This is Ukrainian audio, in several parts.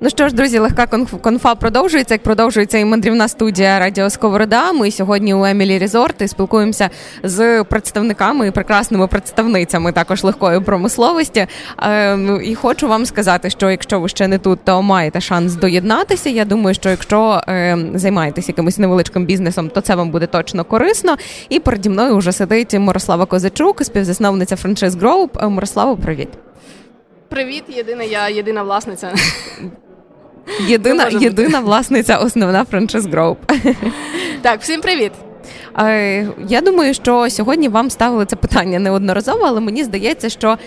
Ну що ж, друзі, легка конфа продовжується. Як продовжується і мандрівна студія Радіо Сковорода. Ми сьогодні у Емілі Резорт і спілкуємося з представниками і прекрасними представницями також легкої промисловості. Е, і хочу вам сказати, що якщо ви ще не тут, то маєте шанс доєднатися. Я думаю, що якщо е, займаєтесь якимось невеличким бізнесом, то це вам буде точно корисно. І переді мною вже сидить Мирослава Козачук, співзасновниця франшиз Group. Мирослава, привіт. Привіт, єдина я єдина власниця. Єдина єдина власниця, основна франшиз Group. Так, всім привіт. Я думаю, що сьогодні вам ставили це питання неодноразово, але мені здається, що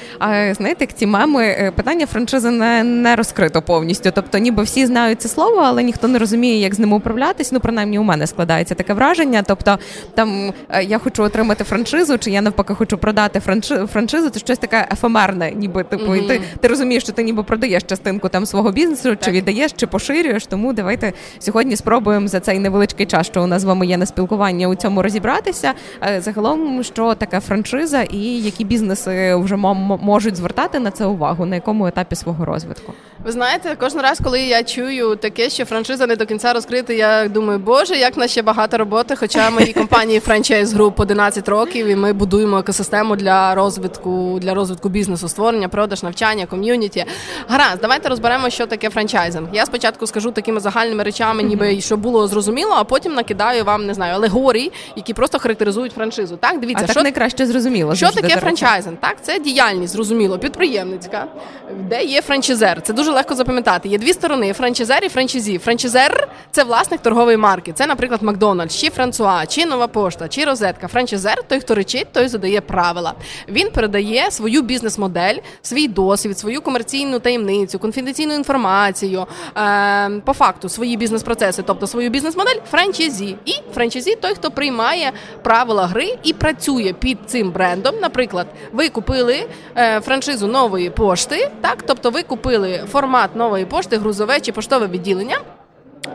знаєте, як ці меми е, питання франшизи не не розкрито повністю. Тобто, ніби всі знають це слово, але ніхто не розуміє, як з ним управлятись. Ну, принаймні, у мене складається таке враження. Тобто, там е, я хочу отримати франшизу, чи я навпаки хочу продати франшизу, це щось таке ефемерне, ніби типу, mm-hmm. і ти ти розумієш, що ти ніби продаєш частинку там свого бізнесу, так. чи віддаєш, чи поширюєш. Тому давайте сьогодні спробуємо за цей невеличкий час, що у нас з вами є на спілкування у цьому розібратися е, загалом, що таке франшиза, і які бізнеси вже можуть звертати на це увагу, на якому етапі свого розвитку. Ви знаєте, кожен раз, коли я чую таке, що франшиза не до кінця розкрита, я думаю, боже, як на ще багато роботи. Хоча моїй компанії Franchise Group 11 років, і ми будуємо екосистему для розвитку для розвитку бізнесу, створення, продаж, навчання, ком'юніті. Гаразд, давайте розберемо, що таке франчайзинг. Я спочатку скажу такими загальними речами, ніби що було зрозуміло, а потім накидаю вам не знаю алегорій, які просто характеризують франшизу. Так, дивіться, а що найкраще зрозуміло. Що таке франчайзинг? Так, це діяльність, зрозуміло, підприємницька, де є франчизер. Це дуже легко запам'ятати. Є дві сторони: франчизер і франчизі. Франчизер це власник торгової марки. Це, наприклад, Макдональдс, чи Франсуа, чи Нова Пошта, чи Розетка. Франчизер той, хто речить, той задає правила. Він передає свою бізнес-модель, свій досвід, свою комерційну таємницю, конфіденційну інформацію, е, по факту свої бізнес-процеси, тобто свою бізнес-модель франчизі. І франчизі той, хто приймає правила гри і працює під цим брендом. Наприклад, ви купили е, франшизу нової пошти, так тобто ви купили формат нової пошти, грузове чи поштове відділення.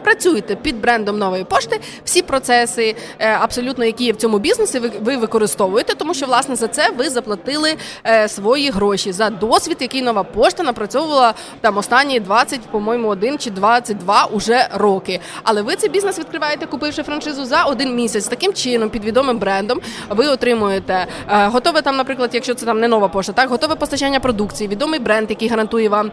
Працюєте під брендом нової пошти, всі процеси, е, абсолютно які є в цьому бізнесі, ви ви використовуєте, тому що власне за це ви заплатили е, свої гроші за досвід, який нова пошта напрацьовувала там останні 20, по-моєму, один чи 22 уже роки. Але ви цей бізнес відкриваєте, купивши франшизу за один місяць. Таким чином, під відомим брендом, ви отримуєте е, готове там, наприклад, якщо це там не нова пошта, так готове постачання продукції, відомий бренд, який гарантує вам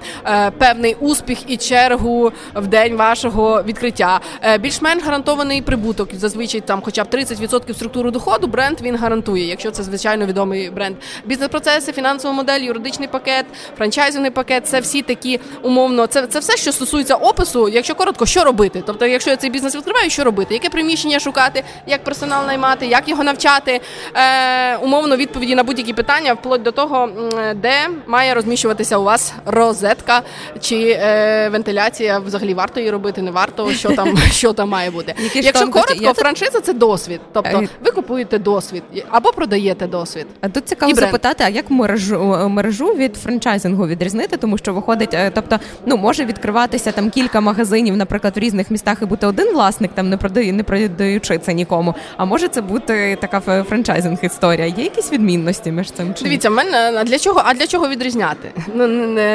певний успіх і чергу в день вашого відкриття. Е, більш-менш гарантований прибуток. Зазвичай там, хоча б 30% структури доходу, бренд він гарантує, якщо це звичайно відомий бренд. Бізнес-процеси, фінансова модель, юридичний пакет, франчайзинний пакет це всі такі умовно. Це це все, що стосується опису. Якщо коротко, що робити. Тобто, якщо я цей бізнес відкриваю, що робити, яке приміщення шукати, як персонал наймати, як його навчати, е, умовно відповіді на будь-які питання, вплоть до того, де має розміщуватися у вас розетка чи е, вентиляція, взагалі варто її робити, не варто що там що там має бути. Якщо коротко, я франшиза це досвід. Тобто е, ви купуєте досвід або продаєте досвід. А тут цікаво запитати, а як мережу мережу від франчайзингу відрізнити, тому що виходить, е, тобто ну може відкриватися там кілька магазинів, наприклад, в різних містах і бути один власник, там не продаю, не продаючи це нікому. А може це бути така франчайзинг історія? Є якісь відмінності між цим? Чи Дивіться, в мене а для чого? А для чого відрізняти? Ну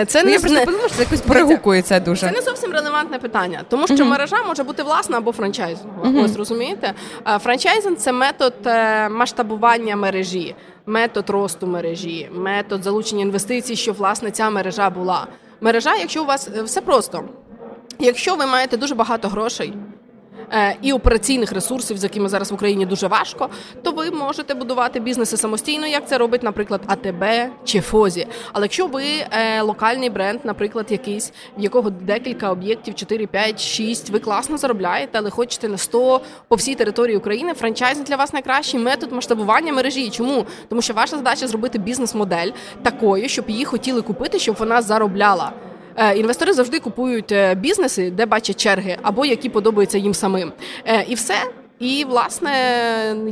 це ну, не я просто подумала, що це якось перегукується дуже. Це не зовсім релевантне питання, тому що мережа мережа може бути власна або франчайзингова. Mm-hmm. Ось розумієте? Франчайзинг це метод е, масштабування мережі, метод росту мережі, метод залучення інвестицій, щоб власне ця мережа була. Мережа, якщо у вас е, все просто, якщо ви маєте дуже багато грошей. Е, і операційних ресурсів, з якими зараз в Україні дуже важко, то ви можете будувати бізнеси самостійно, як це робить, наприклад, АТБ чи Фозі. Але якщо ви е, локальний бренд, наприклад, якийсь, в якого декілька об'єктів, 4, 5, 6, ви класно заробляєте, але хочете на 100 по всій території України, франчайзинг для вас найкращий метод масштабування мережі. Чому? Тому що ваша задача зробити бізнес-модель такою, щоб її хотіли купити, щоб вона заробляла. Е, інвестори завжди купують е, бізнеси, де бачать черги, або які подобаються їм самим. Е, і все І власне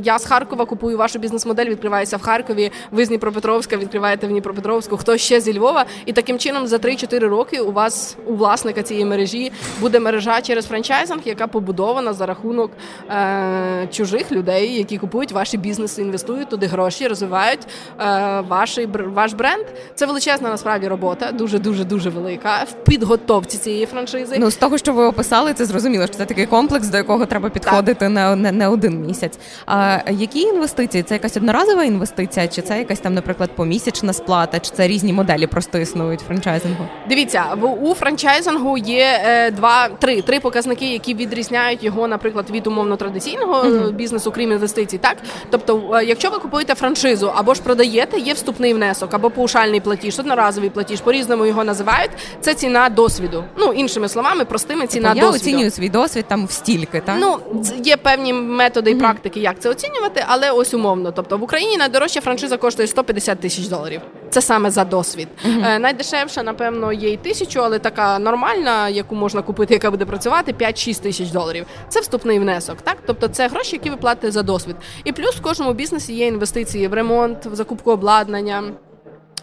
я з Харкова купую вашу бізнес-модель, відкривається в Харкові. Ви з Дніпропетровська відкриваєте в Дніпропетровську, хто ще зі Львова. І таким чином за 3-4 роки у вас у власника цієї мережі буде мережа через франчайзинг, яка побудована за рахунок е- чужих людей, які купують ваші бізнеси, інвестують туди гроші, розвивають е- ваш, ваш бренд. Це величезна насправді робота, дуже дуже дуже велика в підготовці цієї франшизи. Ну з того, що ви описали, це зрозуміло, що це такий комплекс, до якого треба підходити так. на не, не один місяць. А які інвестиції? Це якась одноразова інвестиція, чи це якась там, наприклад, помісячна сплата, чи це різні моделі просто існують франчайзингу? Дивіться, у франчайзингу є е, два, три три показники, які відрізняють його, наприклад, від умовно традиційного mm-hmm. бізнесу, крім інвестицій. Так, тобто, е, якщо ви купуєте франшизу або ж продаєте, є вступний внесок або поушальний платіж, одноразовий платіж, по різному його називають. Це ціна досвіду. Ну іншими словами, простими ціна тобто, досвіду. Я оцінюю свій досвід там в стільки. Так? Ну є певні методи і практики, як це оцінювати, але ось умовно. Тобто в Україні найдорожча франшиза коштує 150 тисяч доларів. Це саме за досвід. Е, найдешевша, напевно, є й тисячу, але така нормальна, яку можна купити, яка буде працювати, 5-6 тисяч доларів. Це вступний внесок. Так, тобто це гроші, які ви платите за досвід. І плюс в кожному бізнесі є інвестиції в ремонт, в закупку обладнання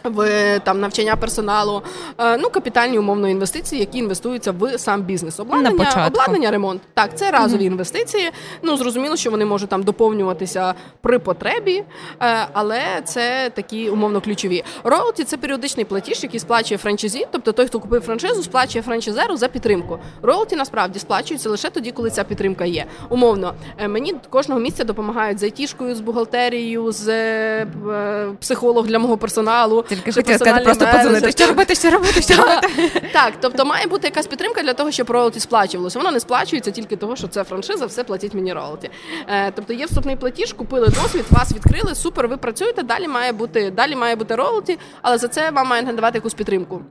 в там навчання персоналу, е, ну капітальні умовно інвестиції, які інвестуються в сам бізнес. Обладнання, обладнання, ремонт. Так, це разові mm-hmm. інвестиції. Ну зрозуміло, що вони можуть там доповнюватися при потребі, е, але це такі умовно ключові. Роялті – це періодичний платіж, який сплачує франчайзі, тобто той, хто купив франшизу, сплачує франчайзеру за підтримку. Роялті насправді сплачуються лише тоді, коли ця підтримка є. Умовно, е, мені кожного місяця допомагають з айтішкою, з бухгалтерією, з психолог для мого персоналу. Тільки хотіла сказати, просто подзвонити. Що робити, що робити, що робити? Так, тобто має бути якась підтримка для того, щоб роялті сплачувалося. Воно не сплачується тільки того, що це франшиза, все платіть мені роялті. Е, тобто є вступний платіж, купили досвід, вас відкрили, супер, ви працюєте. Далі має бути далі має бути роялті, але за це вам має надавати якусь підтримку.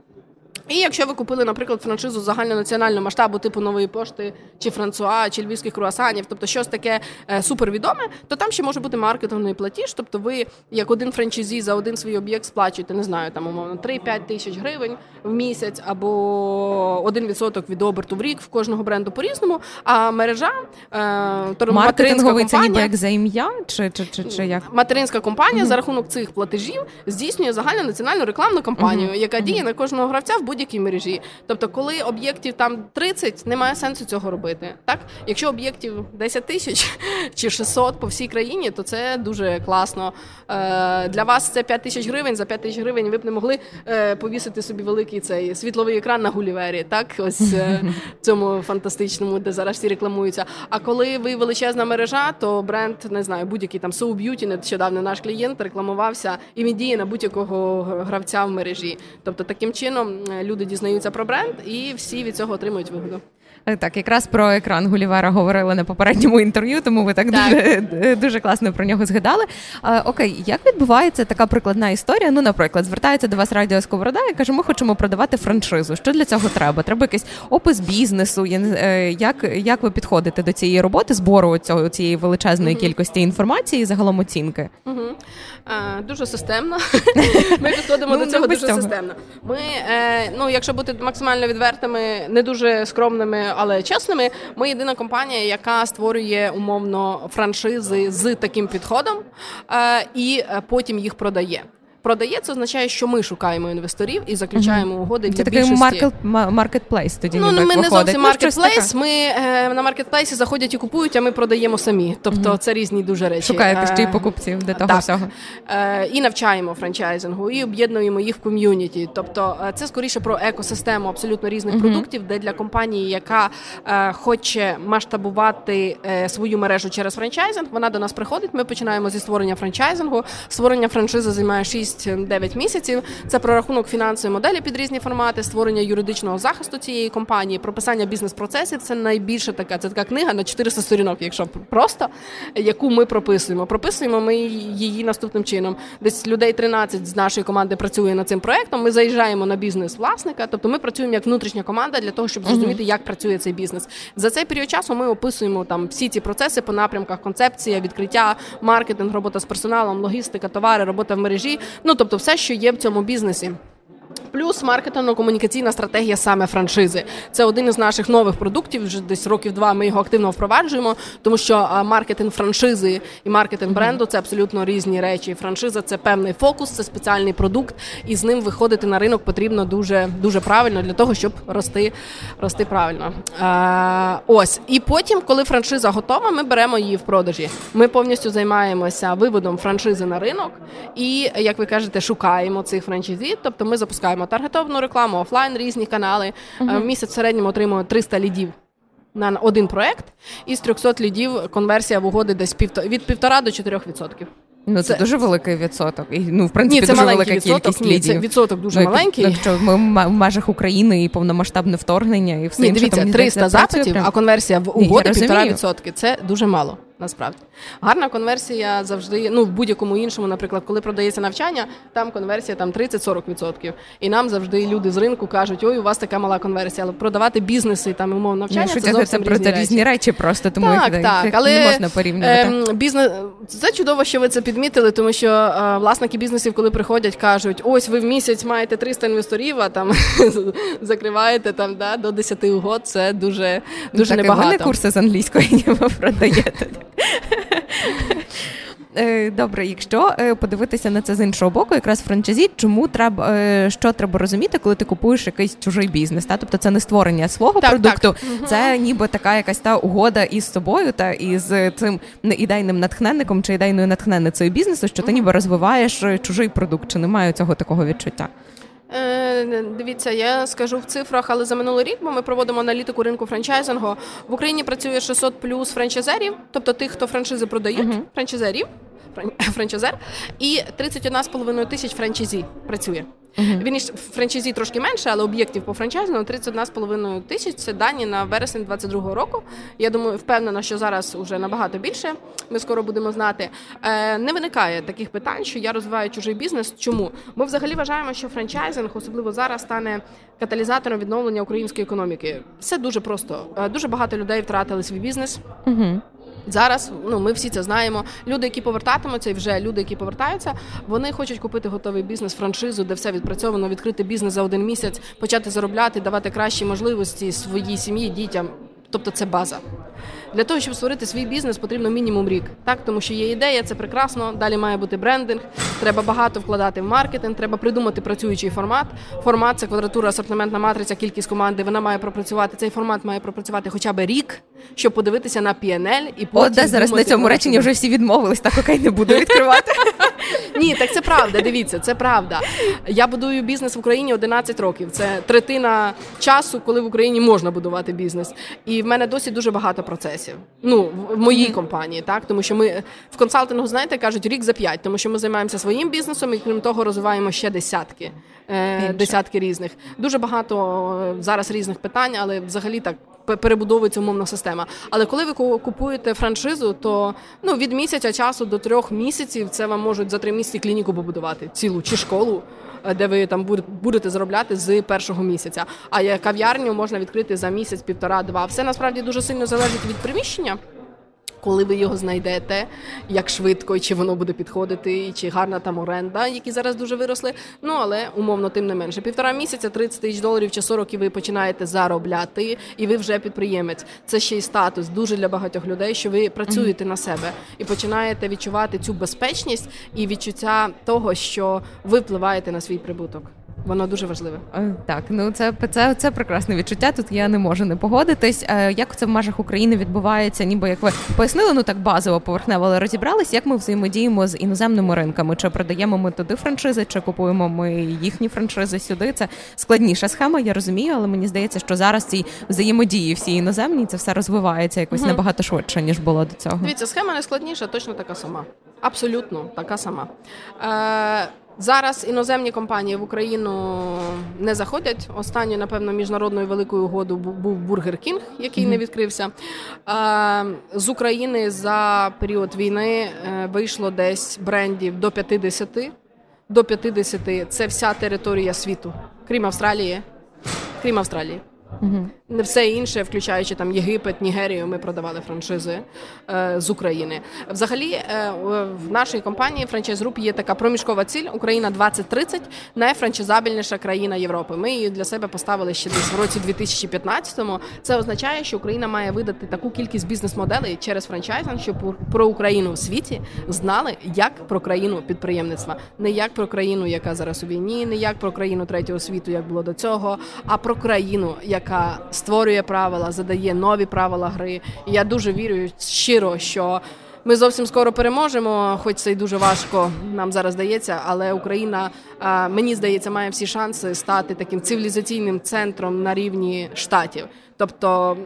І якщо ви купили, наприклад, франшизу загальнонаціонального масштабу, типу нової пошти, чи Франсуа, чи львівських круасанів, тобто щось таке е, супервідоме, то там ще може бути маркетинговий платіж. Тобто, ви як один франчайзі за один свій об'єкт сплачуєте, не знаю, там умовно 3-5 тисяч гривень в місяць або 1% від оберту в рік в кожного бренду по різному. А мережа е, маркетинговий це ніби як за ім'я, чи чи, чи, чи як материнська компанія mm-hmm. за рахунок цих платежів здійснює загальнонаціональну рекламну кампанію, mm-hmm. яка діє на кожного гравця в будь-якій мережі. Тобто, коли об'єктів там 30, немає сенсу цього робити. Так, якщо об'єктів 10 тисяч чи 600 по всій країні, то це дуже класно. Е, Для вас це 5 тисяч гривень. За 5 тисяч гривень ви б не могли е, повісити собі великий цей світловий екран на гулівері. Так, ось е, цьому фантастичному, де зараз всі рекламуються. А коли ви величезна мережа, то бренд не знаю, будь-який там So Beauty, нещодавно наш клієнт рекламувався і він діє на будь-якого гравця в мережі. Тобто таким чином люди дізнаються про бренд, і всі від цього отримують вигоду. Е, так, якраз про екран Гулівера говорили на попередньому інтерв'ю, тому ви так, так. дуже е, дуже класно про нього згадали. А, Окей, як відбувається така прикладна історія? Ну, наприклад, звертається до вас Радіо Сковорода і каже, ми хочемо продавати франшизу. Що для цього треба? Треба якийсь опис бізнесу. Е, як як ви підходите до цієї роботи, збору цього цієї величезної mm-hmm. кількості інформації і загалом оцінки? Mm-hmm. А, Дуже системно. Ми підходимо до ну, цього дуже системно. Ми, ну, якщо бути максимально відвертими, не дуже скромними але чесними, ми єдина компанія, яка створює умовно франшизи з таким підходом е, і е, потім їх продає. Продає, це означає, що ми шукаємо інвесторів і заключаємо угоди для це більшості. Це такий маркетплейс тоді Ну, ніби ми не зовсім маркетплейс, ми е, на маркетплейсі заходять і купують, а ми продаємо самі. Тобто угу. це різні дуже речі. Шукаєте ще й покупців для того так. всього. Е, і навчаємо франчайзингу, і об'єднуємо їх в ком'юніті. Тобто е, це скоріше про екосистему абсолютно різних угу. продуктів, де для компанії, яка е, хоче масштабувати е, свою мережу через франчайзинг, вона до нас приходить. Ми починаємо зі створення франчайзингу. Створення франшизи займає 6 6-9 місяців. Це прорахунок фінансової моделі під різні формати, створення юридичного захисту цієї компанії, прописання бізнес-процесів. Це найбільше така це така книга на 400 сторінок, якщо просто яку ми прописуємо. Прописуємо ми її наступним чином. Десь людей 13 з нашої команди працює над цим проектом. Ми заїжджаємо на бізнес власника, тобто ми працюємо як внутрішня команда для того, щоб зрозуміти, як працює цей бізнес. За цей період часу ми описуємо там всі ці процеси по напрямках, концепція, відкриття, маркетинг, робота з персоналом, логістика, товари, робота в мережі. Ну тобто, все, що є в цьому бізнесі. Плюс маркетинго-комунікаційна стратегія саме франшизи. Це один із наших нових продуктів. Вже десь років два ми його активно впроваджуємо, тому що маркетинг франшизи і маркетинг бренду це абсолютно різні речі. Франшиза це певний фокус, це спеціальний продукт, і з ним виходити на ринок потрібно дуже дуже правильно для того, щоб рости рости правильно. Ось і потім, коли франшиза готова, ми беремо її в продажі. Ми повністю займаємося виводом франшизи на ринок, і як ви кажете, шукаємо цих франшизі. Тобто ми запускаємо таргетовану рекламу, офлайн різні канали. Uh-huh. Місяць в середньому отримуємо 300 лідів. На один проект, і з 300 лідів конверсія в угоди десь від півтора до 4%. Ну це, це дуже великий відсоток. І ну в принципі Ні, це дуже велика відсоток. кількість Ні, лідів. Це відсоток дуже ну, маленький. Якщо ми в межах України і повномасштабне вторгнення, і все Ні, інше, дивіться, то, 300 запитів, а конверсія в угоди півтора відсотки. Це дуже мало насправді. Гарна конверсія завжди, ну в будь-якому іншому, наприклад, коли продається навчання, там конверсія там 30-40%. І нам завжди люди з ринку кажуть, ой, у вас така мала конверсія, але продавати бізнеси там умов навчання. Ну, це зовсім це про різні речі. різні речі, просто тому так, їх, так, їх але, не можна порівнювати. Е, бізнес це чудово, що ви це підмітили, тому що е, власники бізнесів, коли приходять, кажуть, ось ви в місяць маєте 300 інвесторів, а там закриваєте там да, до 10 угод. Це дуже дуже так, небагато. Ви не курси з англійської ви продаєте. Е, добре, якщо е, подивитися на це з іншого боку, якраз франчайзі, чому треба е, що треба розуміти, коли ти купуєш якийсь чужий бізнес? Та тобто це не створення свого так, продукту, так. це ніби така якась та угода із собою та із цим ідейним натхненником чи ідейною натхненницею бізнесу, що ти ніби розвиваєш чужий продукт, чи немає цього такого відчуття? Дивіться, я скажу в цифрах, але за минулий рік, бо ми проводимо аналітику ринку франчайзингу. В Україні працює 600 плюс франчайзерів, тобто тих, хто франшизи продають, uh-huh. франчайзерів, франчайзер, і 31,5 тисяч франчайзі працює. Uh-huh. Він франчайзі трошки менше, але об'єктів по франчайзингу 31,5 тисяч. Це дані на вересень 22-го року. Я думаю, впевнена, що зараз вже набагато більше. Ми скоро будемо знати. Е, Не виникає таких питань, що я розвиваю чужий бізнес. Чому ми взагалі вважаємо, що франчайзинг, особливо зараз, стане каталізатором відновлення української економіки? Все дуже просто. Е, дуже багато людей втратили свій бізнес. Uh-huh. Зараз ну ми всі це знаємо. Люди, які повертатимуться, і вже люди, які повертаються, вони хочуть купити готовий бізнес, франшизу, де все відпрацьовано, відкрити бізнес за один місяць, почати заробляти, давати кращі можливості своїй сім'ї, дітям. Тобто це база. Для того, щоб створити свій бізнес, потрібно мінімум рік. Так, тому що є ідея, це прекрасно. Далі має бути брендинг. Треба багато вкладати в маркетинг, треба придумати працюючий формат. Формат це квадратура, асортиментна матриця, кількість команди. Вона має пропрацювати. Цей формат має пропрацювати хоча б рік, щоб подивитися на PNL і потім О, де зараз на цьому реченні вже всі відмовились, так окей, не буду відкривати. Ні, так це правда. Дивіться, це правда. Я будую бізнес в Україні 11 років. Це третина часу, коли в Україні можна будувати бізнес. І в мене досі дуже багато процесів. Ну, в моїй компанії, так тому що ми в консалтингу, знаєте, кажуть рік за п'ять, тому що ми займаємося своїм бізнесом і крім того, розвиваємо ще десятки. Е, десятки різних. Дуже багато е, зараз різних питань, але взагалі так перебудовується умовна система. Але коли ви купуєте франшизу, то ну від місяця часу до трьох місяців це вам можуть за три місяці клініку побудувати цілу чи школу. Е, де ви там будете заробляти з першого місяця? А кав'ярню можна відкрити за місяць, півтора-два. Все насправді дуже сильно залежить від приміщення коли ви його знайдете, як швидко, і чи воно буде підходити, і чи гарна там оренда, які зараз дуже виросли. Ну але умовно, тим не менше, півтора місяця, 30 тисяч доларів чи 40 і ви починаєте заробляти, і ви вже підприємець. Це ще й статус дуже для багатьох людей, що ви працюєте mm-hmm. на себе і починаєте відчувати цю безпечність і відчуття того, що ви впливаєте на свій прибуток. Воно дуже важливе. Е, так, ну це це, це прекрасне відчуття. Тут я не можу не погодитись. Е, як це в межах України відбувається? Ніби як ви пояснили, ну так базово поверхнево, але розібрались, як ми взаємодіємо з іноземними ринками? Чи продаємо ми туди франшизи, чи купуємо ми їхні франшизи сюди? Це складніша схема, я розумію, але мені здається, що зараз ці взаємодії всі іноземні це все розвивається якось угу. набагато швидше ніж було до цього. Дивіться, схема не складніша, точно така сама. Абсолютно така сама. Е, Зараз іноземні компанії в Україну не заходять. Останньою, напевно, міжнародною великою угодою був Бургер Кінг, який mm-hmm. не відкрився. З України за період війни е, вийшло десь брендів до 50. До 50 – це вся територія світу, крім Австралії. Крім Австралії. Не все інше, включаючи там Єгипет, Нігерію, ми продавали франшизи е, з України. Взагалі, е, в нашій компанії франчайз груп є така проміжкова ціль Україна 2030 найфранчизабельніша країна Європи. Ми її для себе поставили ще десь в році 2015-му. Це означає, що Україна має видати таку кількість бізнес-моделей через франчайзинг, щоб про Україну в світі знали як про країну підприємництва, не як про країну, яка зараз у війні, не як про країну третього світу, як було до цього, а про країну, яка створює правила, задає нові правила гри. І я дуже вірю щиро, що. Ми зовсім скоро переможемо, хоч це й дуже важко нам зараз здається, але Україна мені здається має всі шанси стати таким цивілізаційним центром на рівні штатів. Тобто,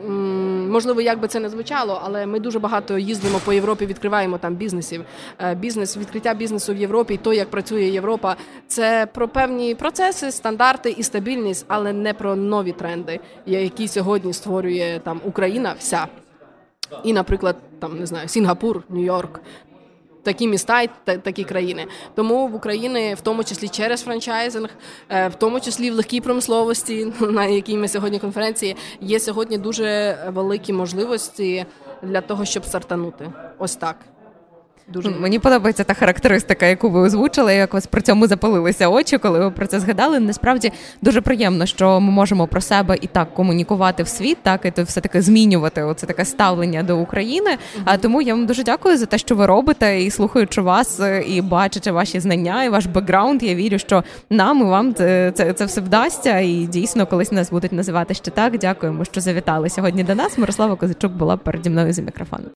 можливо, як би це не звучало, але ми дуже багато їздимо по Європі, відкриваємо там бізнесів. Е, бізнес, відкриття бізнесу в Європі, і то, як працює Європа, це про певні процеси, стандарти і стабільність, але не про нові тренди, які сьогодні створює там Україна вся. І, наприклад, там не знаю, Сінгапур, Нью-Йорк, такі міста і такі країни. Тому в Україні, в тому числі через франчайзинг, е, в тому числі в легкій промисловості, на якій ми сьогодні конференції, є сьогодні дуже великі можливості для того, щоб стартанути. Ось так. Дуже мені подобається та характеристика, яку ви озвучили, як вас при цьому запалилися очі, коли ви про це згадали. Насправді дуже приємно, що ми можемо про себе і так комунікувати в світ, так і то все таки змінювати оце таке ставлення до України. А mm-hmm. тому я вам дуже дякую за те, що ви робите, і слухаючи вас, е, і бачачи ваші знання і ваш бекграунд. Я вірю, що нам і вам це, це, це все вдасться. І дійсно, колись нас будуть називати ще так. Дякуємо, що завітали сьогодні до нас. Мирослава Козачук була переді мною за мікрофоном.